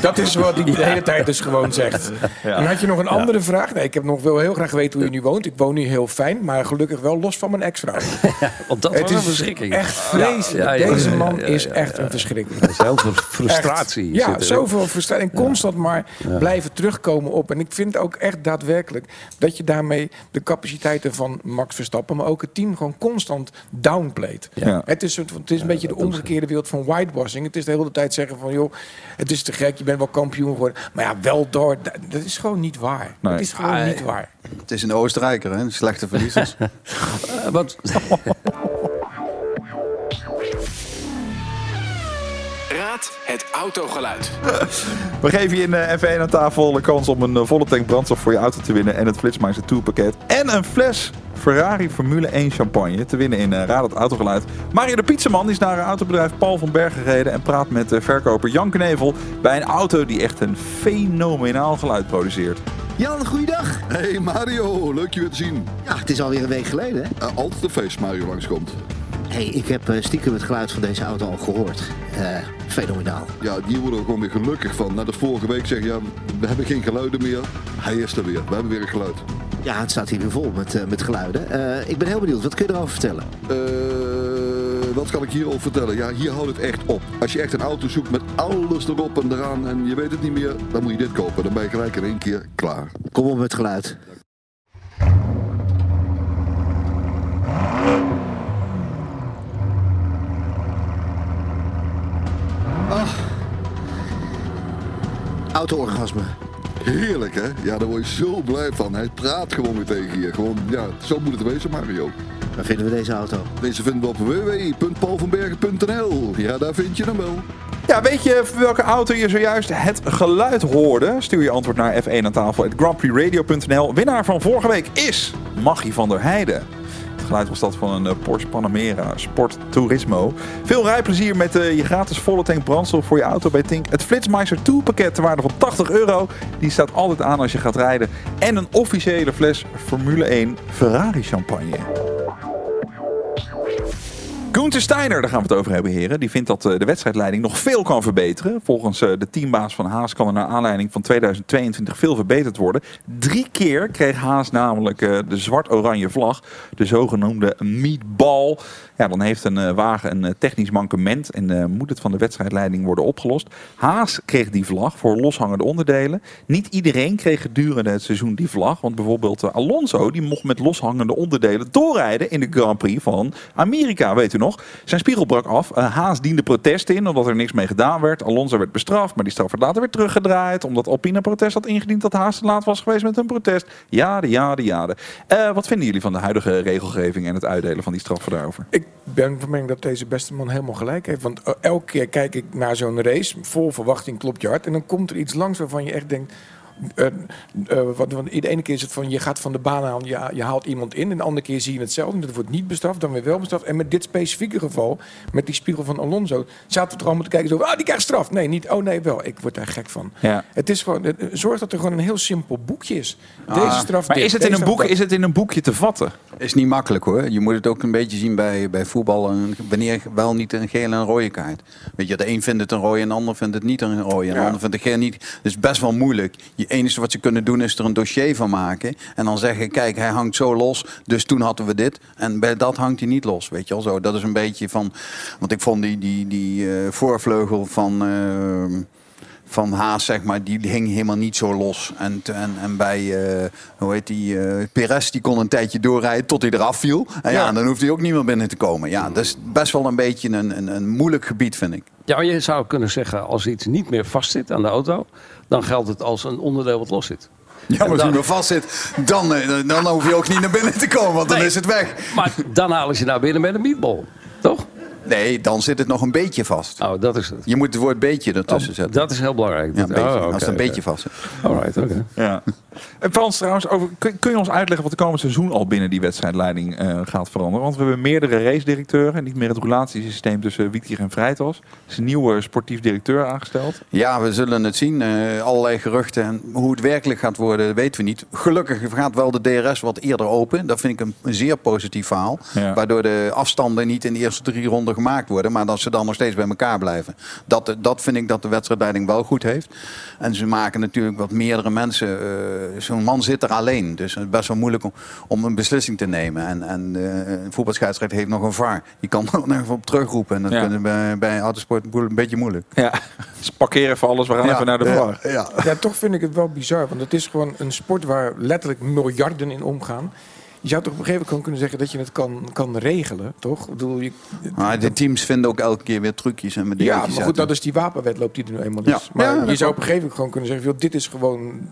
Dat is wat hij de hele tijd dus gewoon zegt. En had je nog een andere vraag? Nee, ik heb nog wel heel graag weten hoe je nu woont. Ik woon nu heel fijn, maar gelukkig wel los van mijn ex-vrouw. [laughs] Want dat een verschrikking. echt vreselijk. Ja, ja, ja, Deze ja, man ja, ja, is echt ja. een verschrikking. Er is heel veel frustratie. Ja, er. zoveel frustratie. En constant maar blijven terugkomen op. En ik vind ook echt daadwerkelijk dat je daarmee de capaciteiten van Max Verstappen, maar ook het team gewoon constant downplayt. Ja. Het is, een- het is een beetje de omgekeerde wereld van whitewashing. Het is de hele tijd zeggen van, joh, het is te gek, je bent wel kampioen geworden. Maar ja, wel door. Dat, dat is gewoon niet waar. Nee. Dat is gewoon niet waar. Het is een Oostenrijker, hè? Slechte verliezers. [laughs] Eh, wat, [laughs] autogeluid. We geven je in eh, F1 aan tafel de kans om een eh, volle tank brandstof voor je auto te winnen. En het Flitsmeister 2 pakket. En een fles Ferrari Formule 1 champagne te winnen in eh, Raad het Autogeluid. Mario de Pizzaman is naar autobedrijf Paul van Berg gereden. En praat met verkoper Jan Knevel bij een auto die echt een fenomenaal geluid produceert. Jan, goeiedag. Hey Mario, leuk je weer te zien. Ja, het is alweer een week geleden, hè? Uh, altijd een feest Mario langskomt. Hey, ik heb uh, stiekem het geluid van deze auto al gehoord. Uh, fenomenaal. Ja, die worden er gewoon weer gelukkig van. Net als vorige week zeg je, ja, we hebben geen geluiden meer. Hij is er weer. We hebben weer een geluid. Ja, het staat hier weer vol met, uh, met geluiden. ik ben heel benieuwd. Wat kun je erover vertellen? wat kan ik hierover vertellen? Ja, hier houdt het echt op. Als je echt een auto zoekt met alles erop en eraan en je weet het niet meer, dan moet je dit kopen. Dan ben je gelijk in één keer klaar. Kom op met geluid. Auto-orgasme. Heerlijk, hè? Ja, daar word je zo blij van. Hij praat gewoon weer tegen je. Gewoon, ja, zo moet het wezen, Mario. Waar vinden we deze auto? Deze vinden we op www.paulvanbergen.nl. Ja, daar vind je hem wel. Ja, weet je welke auto je zojuist het geluid hoorde? Stuur je antwoord naar F1 aan tafel. grandprixradio.nl. Winnaar van vorige week is Maggie van der Heijden. Geluid was dat van een Porsche Panamera Sport Turismo. Veel rijplezier met uh, je gratis volle tank brandstof voor je auto bij Tink. Het Flitsmeister 2 pakket ter waarde van 80 euro. Die staat altijd aan als je gaat rijden. En een officiële fles Formule 1 Ferrari champagne. Gunther Steiner, daar gaan we het over hebben, heren. Die vindt dat de wedstrijdleiding nog veel kan verbeteren. Volgens de teambaas van Haas kan er naar aanleiding van 2022 veel verbeterd worden. Drie keer kreeg Haas namelijk de zwart-oranje vlag. De zogenoemde meatball. Ja, dan heeft een wagen een technisch mankement en moet het van de wedstrijdleiding worden opgelost. Haas kreeg die vlag voor loshangende onderdelen. Niet iedereen kreeg gedurende het seizoen die vlag. Want bijvoorbeeld Alonso die mocht met loshangende onderdelen doorrijden in de Grand Prix van Amerika, weet u nog. Zijn spiegel brak af. Uh, Haas diende protest in omdat er niks mee gedaan werd. Alonso werd bestraft, maar die straf werd later weer teruggedraaid. Omdat Alpine protest had ingediend dat Haas te laat was geweest met een protest. Jade, jade, jade. Uh, wat vinden jullie van de huidige regelgeving en het uitdelen van die straffen daarover? Ik ben van mening dat deze beste man helemaal gelijk heeft. Want uh, elke keer kijk ik naar zo'n race, vol verwachting klopt je hart. En dan komt er iets langs waarvan je echt denkt... Uh, uh, want, want de ene keer is het van je gaat van de baan aan, je, je haalt iemand in. En de andere keer zie je hetzelfde. Dat wordt niet bestraft, dan weer wel bestraft. En met dit specifieke geval, met die spiegel van Alonso, zaten we er allemaal te kijken. Zo, ah, die krijgt straf. Nee, niet. Oh nee, wel. Ik word daar gek van. Ja. Het is gewoon, het, zorg dat er gewoon een heel simpel boekje is. Deze Ah, straf. maar dit, is het, in deze een boek, is het in een boekje te vatten? Is niet makkelijk hoor. Je moet het ook een beetje zien bij, bij voetbal. Wanneer wel niet een gele en een rode kaart. Weet je, de een vindt het een rode en de ander vindt het niet een rode. En de Ja. ander vindt het geel niet. Het is best wel moeilijk. Je enige wat ze kunnen doen is er een dossier van maken. En dan zeggen, kijk, hij hangt zo los. Dus toen hadden we dit. En bij dat hangt hij niet los. Weet je wel zo. Dat is een beetje van... Want ik vond die, die, die eh, voorvleugel van... eh, van Haas, zeg maar, die hing helemaal niet zo los. En, en, en bij, eh, hoe heet die, eh Perez, die kon een tijdje doorrijden tot hij eraf viel. En ja, Ja. dan hoeft hij ook niet meer binnen te komen. Ja, dat is best wel een beetje een, een, een moeilijk gebied, vind ik. Ja, je zou kunnen zeggen, als iets niet meer vastzit aan de auto, dan geldt het als een onderdeel wat los zit. Ja, maar als dan- hij er vast zit, dan, eh, dan hoef je ook niet naar binnen te komen, want dan Nee. is het weg. Maar dan halen ze naar binnen met een meatball. Toch? Nee, dan zit het nog een beetje vast. Oh, dat is het. Je moet het woord beetje ertussen zetten. Dat is heel belangrijk. Ja, een beetje, Oh, als het een beetje vast zit. Alright, oké. Ja. En Frans, trouwens, over, kun, kun je ons uitleggen wat de komend seizoen al binnen die wedstrijdleiding eh, gaat veranderen? Want we hebben meerdere race-directeuren, niet meer het roulatiesysteem tussen Wietier en Vrijtas. Er is een nieuwe sportief directeur aangesteld. Ja, we zullen het zien. Eh, allerlei geruchten. En hoe het werkelijk gaat worden, weten we niet. Gelukkig gaat wel de DRS wat eerder open. Dat vind ik een, een zeer positief verhaal. Ja. Waardoor de afstanden niet in de eerste drie ronden gemaakt worden. Maar dat ze dan nog steeds bij elkaar blijven. Dat, dat vind ik dat de wedstrijdleiding wel goed heeft. En ze maken natuurlijk wat meerdere mensen. eh, Zo'n man zit er alleen. Dus het is best wel moeilijk om, om een beslissing te nemen. En, en eh, een voetbalscheidsrechter heeft nog een VAR. Die kan er [laughs] nog even op terugroepen. En dat Ja. kunnen bij, bij autosport een beetje moeilijk. Ja, dus parkeer even alles, we gaan Ja, even naar de ja, VAR. ja. Ja, toch vind ik het wel bizar. Want het is gewoon een sport waar letterlijk miljarden in omgaan. Je zou toch op een gegeven moment kunnen zeggen dat je het kan, kan regelen, toch? Ik bedoel, je, Maar de teams vinden ook elke keer weer trucjes en ja, maar goed, dat is die wapenwedloop die er nu eenmaal Ja. is. Maar Ja, je zou op een gegeven moment gewoon kunnen zeggen... Joh, dit is gewoon...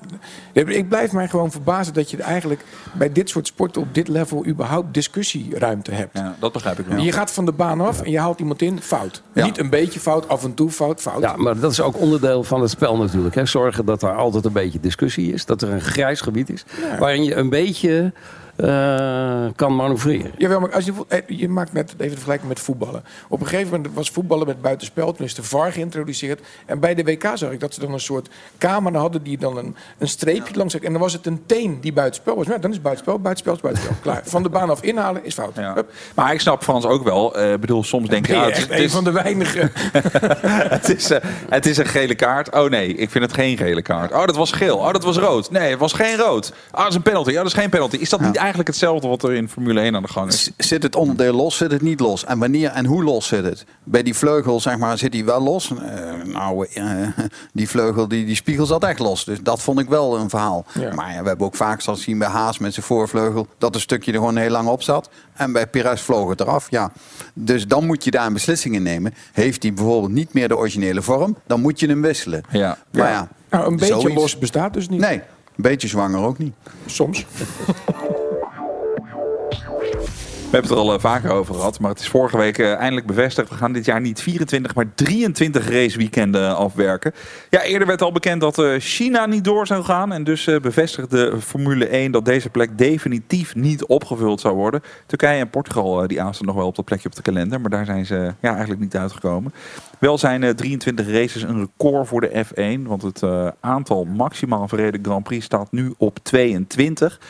Ik blijf mij gewoon verbazen dat je eigenlijk... bij dit soort sporten op dit level... überhaupt discussieruimte hebt. Ja, dat begrijp ik wel. Je gaat van de baan af en je haalt iemand in, fout. Ja. Niet een beetje fout, af en toe fout, fout. Ja, maar dat is ook onderdeel van het spel natuurlijk. Hè. Zorgen dat er altijd een beetje discussie is. Dat er een grijs gebied is. Waarin je een beetje eh, kan manoeuvreren. Jawel, maar als je, eh, je maakt net even de vergelijking met voetballen. Op een gegeven moment was voetballen met buitenspel, toen is de VAR geïntroduceerd. En bij de WK zag ik dat ze dan een soort camera hadden die dan een, een streepje langs En dan was het een teen die buitenspel was. Maar ja, dan is het buitenspel, buitenspel is buitenspel. [laughs] Klaar. Van de baan af inhalen is fout. Ja. Hup. Maar ik snap Frans ook wel. Eh, Ik bedoel, soms denk je... Je ah, het, een is, van de weinigen. [laughs] het, is, het is een gele kaart. Oh nee, ik vind het geen gele kaart. Oh, dat was geel. Oh, dat was rood. Nee, het was geen rood. Ah, dat is een penalty. Ja, dat is geen penalty. Is dat niet eigenlijk hetzelfde wat er in Formule 1 aan de gang is? Zit het onderdeel los, zit het niet los? En wanneer en hoe los zit het? Bij die vleugel, zeg maar, zit die wel los? Eh, nou, eh, [laughs] die vleugel, die, die spiegel zat echt los. Dus dat vond ik wel een verhaal. Ja. Maar ja, we hebben ook vaak zal zien bij Haas met zijn voorvleugel... dat een stukje er gewoon heel lang op zat. En bij Perez vloog het eraf, ja. Dus dan moet je daar een beslissing in nemen. Heeft hij bijvoorbeeld niet meer de originele vorm... dan moet je hem wisselen. Ja. Maar ja, Nou, een beetje zoiets- los bestaat dus niet. Nee, een beetje zwanger ook niet. Soms. [laughs] We hebben het er al eh, vaker over gehad, maar het is vorige week eh, eindelijk bevestigd. We gaan dit jaar niet 24, maar 23 raceweekenden afwerken. Ja, eerder werd al bekend dat eh, China niet door zou gaan. En dus bevestigde Formule 1 dat deze plek definitief niet opgevuld zou worden. Turkije en Portugal die aasten nog wel op dat plekje op de kalender, maar daar zijn ze ja, eigenlijk niet uitgekomen. Wel zijn eh, 23 races een record voor de F1, want het aantal maximaal verreden Grand Prix staat nu op 22.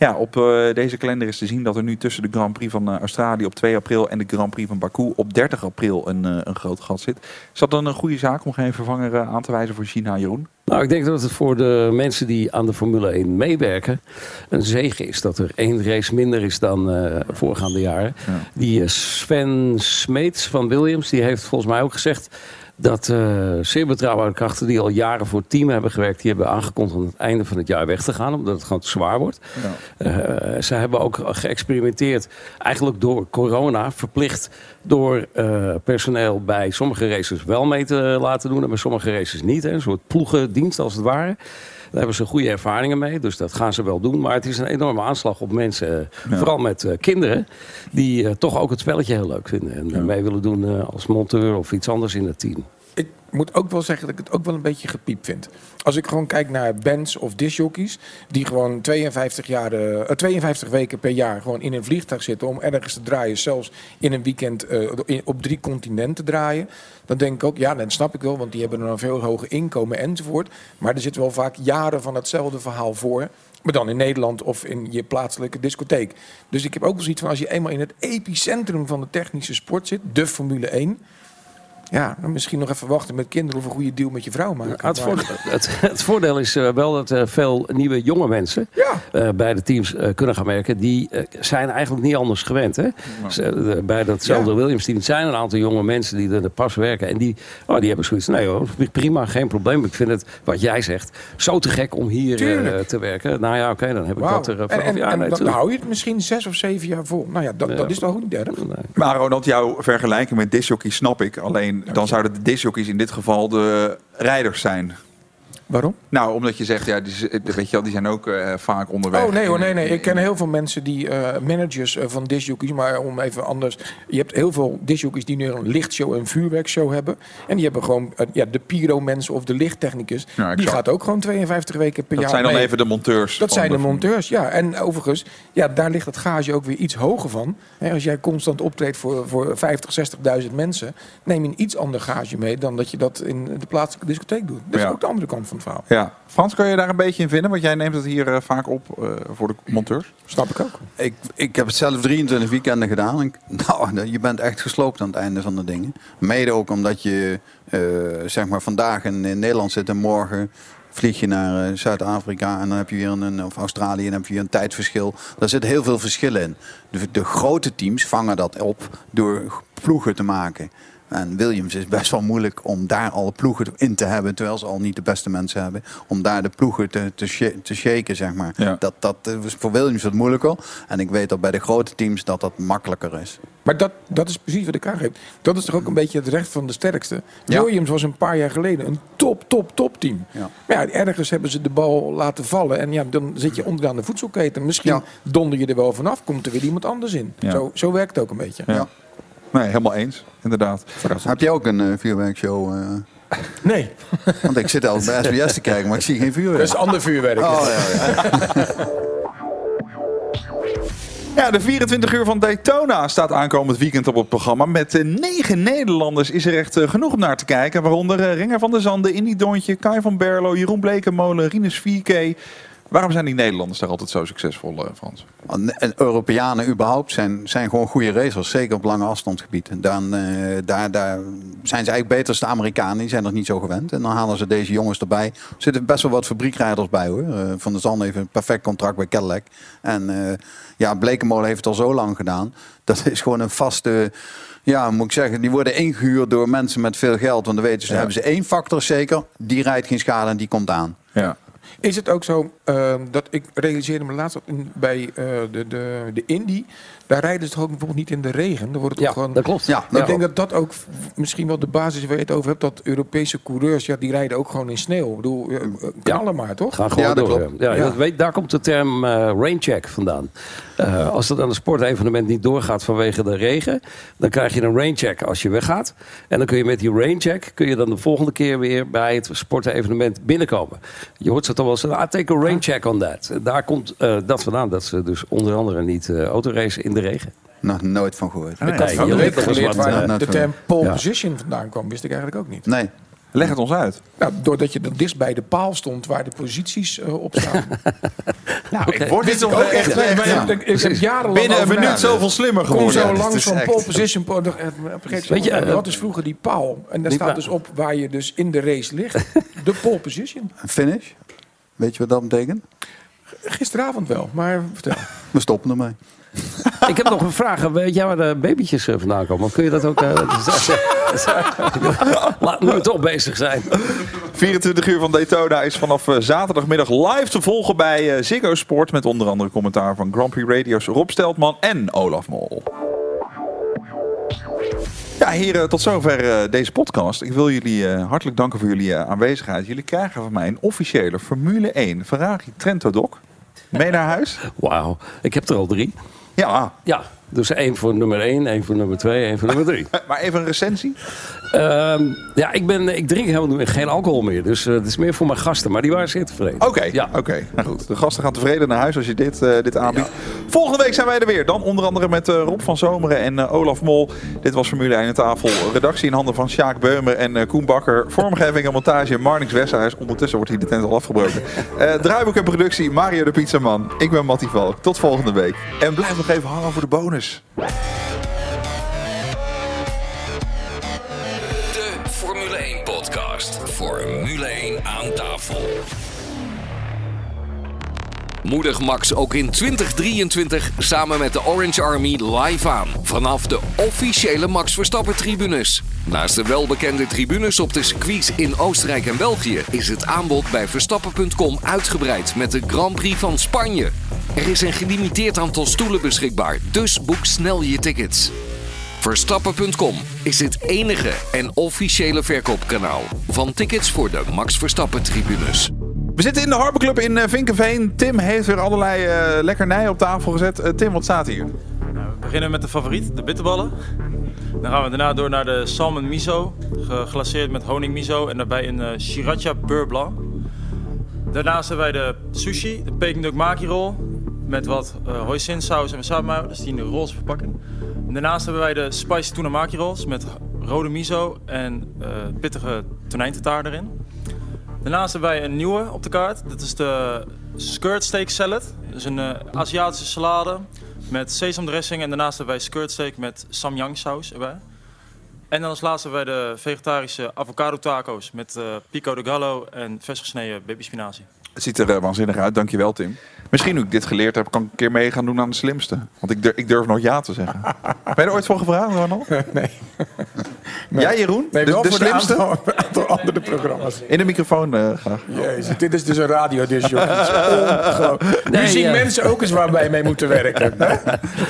Ja, op eh, deze kalender is te zien dat er nu tussen de Grand Prix van eh, Australië op 2 april en de Grand Prix van Baku op 30 april een, eh, een groot gat zit. Is dat dan een goede zaak om geen vervanger aan te wijzen voor China, Jeroen? Nou, ik denk dat het voor de mensen die aan de Formule 1 meewerken een zegen is dat er één race minder is dan voorgaande jaren. Die Sven Smeets van Williams, die heeft volgens mij ook gezegd dat eh, zeer betrouwbare krachten die al jaren voor het team hebben gewerkt, die hebben aangekondigd aan het einde van het jaar weg te gaan, omdat het gewoon te zwaar wordt. Eh, ze hebben ook geëxperimenteerd, eigenlijk door corona, verplicht door eh, personeel bij sommige races wel mee te laten doen en bij sommige races niet. Hè. Een soort ploegendienst als het ware. Daar hebben ze goede ervaringen mee, dus dat gaan ze wel doen. Maar het is een enorme aanslag op mensen, eh, vooral met eh, kinderen, die eh, toch ook het spelletje heel leuk vinden. En eh, mee willen doen als monteur of iets anders in het team. Ik moet ook wel zeggen dat ik het ook wel een beetje gepiept vind. Als ik gewoon kijk naar bands of discjockeys... die gewoon 52, jaar, eh, 52 weken per jaar gewoon in een vliegtuig zitten... om ergens te draaien, zelfs in een weekend eh, op drie continenten draaien... dan denk ik ook, ja, dat snap ik wel... want die hebben dan een veel hoger inkomen enzovoort. Maar er zitten wel vaak jaren van hetzelfde verhaal voor... Maar dan in Nederland of in je plaatselijke discotheek. Dus ik heb ook wel zoiets van als je eenmaal in het epicentrum van de technische sport zit, de Formule 1. Ja, dan misschien nog even wachten met kinderen of een goede deal met je vrouw maken. Het, Maar- voordeel, het, het voordeel is eh, wel dat er veel nieuwe jonge mensen eh, bij de teams eh, kunnen gaan werken. Die eh, zijn eigenlijk niet anders gewend. Hè? Ze, eh, bij datzelfde Ja. Williams team zijn een aantal jonge mensen die er pas werken. En die, oh, die hebben zoiets nee hoor, prima, geen probleem. Ik vind het, wat jij zegt, zo te gek om hier eh, te werken. Nou ja, oké, dan heb ik dat er eh, en vanaf. en, ja, en nee, dan tuurlijk. hou je het misschien zes of zeven jaar vol. Nou ja, dat, Ja. dat is toch ook niet erg. Maar Ronald, jouw vergelijking met discjockeys snap ik. Alleen dan zouden de discjockeys in dit geval de rijders zijn. Waarom? Nou, omdat je zegt, ja, die, z- weet je wel, die zijn ook eh, vaak onderweg. Oh nee hoor, nee, nee. Ik ken heel veel mensen die eh, managers eh, van discjockeys, maar om even anders. Je hebt heel veel discjockeys die nu een lichtshow en vuurwerkshow hebben. En die hebben gewoon eh, ja, de pyro-mensen of de lichttechnicus. Ja, die gaat ook gewoon 52 weken per Dat jaar zijn dan even de monteurs. Dat zijn de de- monteurs, ja. En overigens, ja, daar ligt het gage ook weer iets hoger van. Als jij constant optreedt voor, voor 50, 60.000 mensen... neem je een iets ander gage mee dan dat je dat in de plaatselijke discotheek doet. Dat Ja. is ook de andere kant van verhaal. Ja. Frans, kan je daar een beetje in vinden? Want jij neemt het hier eh, vaak op eh, voor de monteurs. Snap ik ook. Ik, ik heb het zelf 23 weekenden gedaan. Ik, [laughs] nou, je bent echt gesloopt aan het einde van de dingen. Mede ook omdat je eh, zeg maar vandaag in, in Nederland zit en morgen vlieg je naar Zuid-Afrika en dan heb je weer een, of Australië en dan heb je weer een tijdverschil. Daar zit heel veel verschil in. De, de grote teams vangen dat op door ploegen te maken. En Williams is best wel moeilijk om daar alle ploegen in te hebben, terwijl ze al niet de beste mensen hebben. Om daar de ploegen te, te, sha- te shaken, zeg maar. Ja. Dat, dat is voor Williams wat moeilijker. En ik weet dat bij de grote teams dat dat makkelijker is. Maar dat, dat is precies wat ik aangeef. Dat is toch ook een beetje het recht van de sterkste. Ja. Williams was een paar jaar geleden een top, top, top team. Ja. Maar ja, ergens hebben ze de bal laten vallen. En ja, dan zit je onderaan de voedselketen. Misschien Ja. donder je er wel vanaf. Komt er weer iemand anders in. Ja. Zo, zo werkt het ook een beetje. Nee, helemaal eens. Inderdaad. Heb jij ook een eh, vuurwerkshow? eh? Nee, want ik zit altijd bij SBS te kijken, maar ik zie geen vuurwerk. dat is ander vuurwerk. Oh, ja, ja. [laughs] Ja, de 24 uur van Daytona staat aankomend weekend op het programma. Met eh, negen Nederlanders is er echt genoeg om naar te kijken. Waaronder eh, Ringer van der Zanden, Indy Dontje, Kai van Berlo, Jeroen Blekenmolen, Rinus 4K. Waarom zijn die Nederlanders daar altijd zo succesvol, eh, Frans? En Europeanen überhaupt zijn, zijn gewoon goede racers, zeker op lange afstandsgebied. Dan, eh, daar, daar zijn ze eigenlijk beter als de Amerikanen, die zijn er niet zo gewend. En dan halen ze deze jongens erbij. Er zitten best wel wat fabriekrijders bij hoor. Eh, Van der Zand heeft een perfect contract bij Cadillac. En eh, ja, Blekemolen heeft het al zo lang gedaan. Dat is gewoon een vaste... Ja, moet ik zeggen, die worden ingehuurd door mensen met veel geld. Want dan weten ze, Ja. hebben ze één factor zeker. Die rijdt geen schade en die komt aan. Ja. Is het ook zo eh, dat ik realiseerde me laatst dat in, bij eh, de, de, de Indy, daar rijden ze toch ook bijvoorbeeld niet in de regen. Dan wordt het Ja, toch gewoon. dat klopt. Ja, dat ik denk dat dat ook misschien wel de basis is waar je het over hebt. Dat Europese coureurs, ja, die rijden ook gewoon in sneeuw. Ik bedoel, eh, knallen maar, toch? Ga gewoon Ja, dat door. klopt. Ja, Ja. Dat weet, daar komt de term eh raincheck vandaan. Eh, als dat aan een sportevenement niet doorgaat vanwege de regen, dan krijg je een raincheck als je weggaat. En dan kun je met die raincheck kun je dan de volgende keer weer bij het sportevenement binnenkomen. Je hoort ze toch wel eens, ah, take a raincheck on that. Daar komt eh, dat vandaan, dat ze dus onder andere niet eh autoracen in de regen. Nog nooit van gehoord. Ik had Nee, van de je week leert nog eens geleerd wat, waar de term pole ja. position vandaan kwam. Wist ik eigenlijk ook niet. Nee. Leg het ons uit. Nou, doordat je dan dichtst bij de paal stond waar de posities eh, op staan. [laughs] Nou, ik word dit ik ook echt. echt... ja. ik, ik heb jarenlang Binnen een minuut zoveel slimmer Kom geworden. zo Ja, dit langs van pole position. po- Weet je, wat is vroeger die paal? En daar staat dus op waar je dus in de race ligt. De pole position. Finish? Weet je wat dat betekent? Gisteravond wel, maar vertel. [laughs] We stoppen ermee. Ik heb nog een vraag. Weet jij waar de babytjes eh, vandaan komen? Of kun je dat ook... eh, [laughs] [laughs] Laat nu we toch bezig zijn. 24 uur van Daytona is vanaf eh, zaterdagmiddag live te volgen bij Ziggo Sport. Met onder andere commentaar van Grand Prix Radio's Rob Steltman en Olaf Mol. Ja, heren, tot zover eh, deze podcast. Ik wil jullie eh, hartelijk danken voor jullie eh, aanwezigheid. Jullie krijgen van mij een officiële Formule 1 Ferrari Trento Doc. Mee naar huis? Wauw, ik heb er al drie. Ja, Ja, dus één voor nummer één, één voor nummer twee, één voor nummer drie. [laughs] maar even een recensie. Ehm, ja, ik, ben, ik drink helemaal geen alcohol meer. Dus eh, het is meer voor mijn gasten. Maar die waren zeer tevreden. Oké, Ja. oké. Nou goed, de gasten gaan tevreden naar huis als je dit, eh, dit aanbiedt. Volgende week zijn wij er weer. Dan onder andere met eh, Rob van Zomeren en Olaf Mol. Dit was Formule 1 aan tafel. Redactie in handen van Sjaak Beumer en Koen Bakker. Vormgeving en montage Marnix Westhuis. Ondertussen wordt hier de tent al afgebroken. [laughs] Draaiboek en productie Mario de Pizzaman. Ik ben Mattie Valk. Tot volgende week. En blijf nog even hangen voor de bonus. De Formule 1 podcast. Formule 1 aan tafel. Moedig Max ook in 2023 samen met de Orange Army live aan. Vanaf de officiële Max Verstappen tribunes. Naast de welbekende tribunes op de circuits in Oostenrijk en België... is het aanbod bij Verstappen.com uitgebreid met de Grand Prix van Spanje. Er is een gelimiteerd aantal stoelen beschikbaar, dus boek snel je tickets. Verstappen.com is het enige en officiële verkoopkanaal van tickets voor de Max Verstappen tribunes. We zitten in de Harbor Club in eh, Vinkenveen. Tim heeft weer allerlei eh lekkernijen op tafel gezet. Eh, Tim, wat staat hier? Nou, we beginnen met de favoriet, de bitterballen. Dan gaan we daarna door naar de salmon miso, geglaceerd met honing miso en daarbij een eh sriracha beurre blanc. Daarnaast hebben wij de sushi, de Peking duck maki roll met wat uh, hoisin saus en wasabi dus die in de rolls verpakken. En daarnaast hebben wij de spicy tuna maki rolls met rode miso en uh, pittige tonijntentaar erin. Daarnaast hebben wij een nieuwe op de kaart. Dat is de skirt steak salad. Dus een uh, Aziatische salade met sesamdressing. En daarnaast hebben wij skirt steak met samyang saus erbij. En dan als laatste hebben wij de vegetarische avocado taco's met pico de gallo en vers gesneden babyspinazie. Het ziet er uh, waanzinnig uit, dankjewel Tim. Misschien nu ik dit geleerd heb, kan ik een keer mee gaan doen aan de slimste. Want ik durf, ik durf nog ja te zeggen. [laughs] ben je er ooit voor gevraagd, Ronald? [laughs] Nee. nee. Jij, Jeroen? Nee, de, wel de voor slimste? een aantal, [laughs] aantal andere programma's. In de microfoon uh, graag. Jezus, dit is dus een radio Ongelooflijk. Nee, nu zien ja. mensen ook eens waar wij mee moeten werken.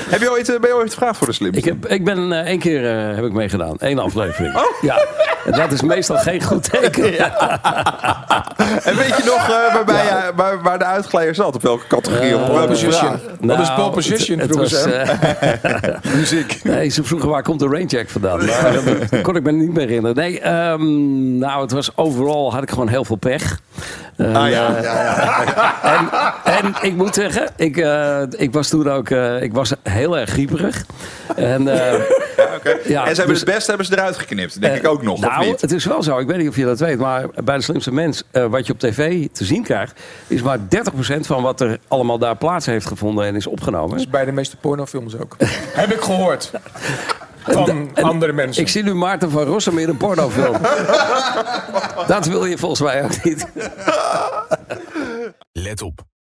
heb je ooit, uh, ben je ooit gevraagd voor de slimste? Ik, heb, ik ben uh, één keer uh, heb ik meegedaan. Eén aflevering. Oh? Ja. En dat is meestal geen goed teken. Ja. en weet je nog uh, waarbij ja. je, waar, waar de uitglijder zat? Op welke categorie? of op welke position. Nou, Wat is pole position Muziek. Nee, ze vroegen waar komt de raincheck vandaan. Maar daar kon ik me niet meer herinneren. Nee, um, nou, het was overal had ik gewoon heel veel pech. En, Ah, ja. eh, Ja, ja, [laughs] en, en ik moet zeggen, ik, eh, ik was toen ook eh, ik was heel erg grieperig. En, eh, ja, en ze hebben dus- het beste hebben ze eruit geknipt. Denk eh, ik ook nog, of Nou, niet? het is wel zo. Ik weet niet of je dat weet. Maar bij de slimste mens, eh, wat je op tv te zien krijgt... is maar 30% van wat er allemaal daar plaats heeft gevonden en is opgenomen. Is bij de meeste pornofilms ook. [laughs] Heb ik gehoord. Van andere mensen. Ik zie nu Maarten van Rossum in een pornofilm. [laughs] dat wil je volgens mij ook niet. Let op.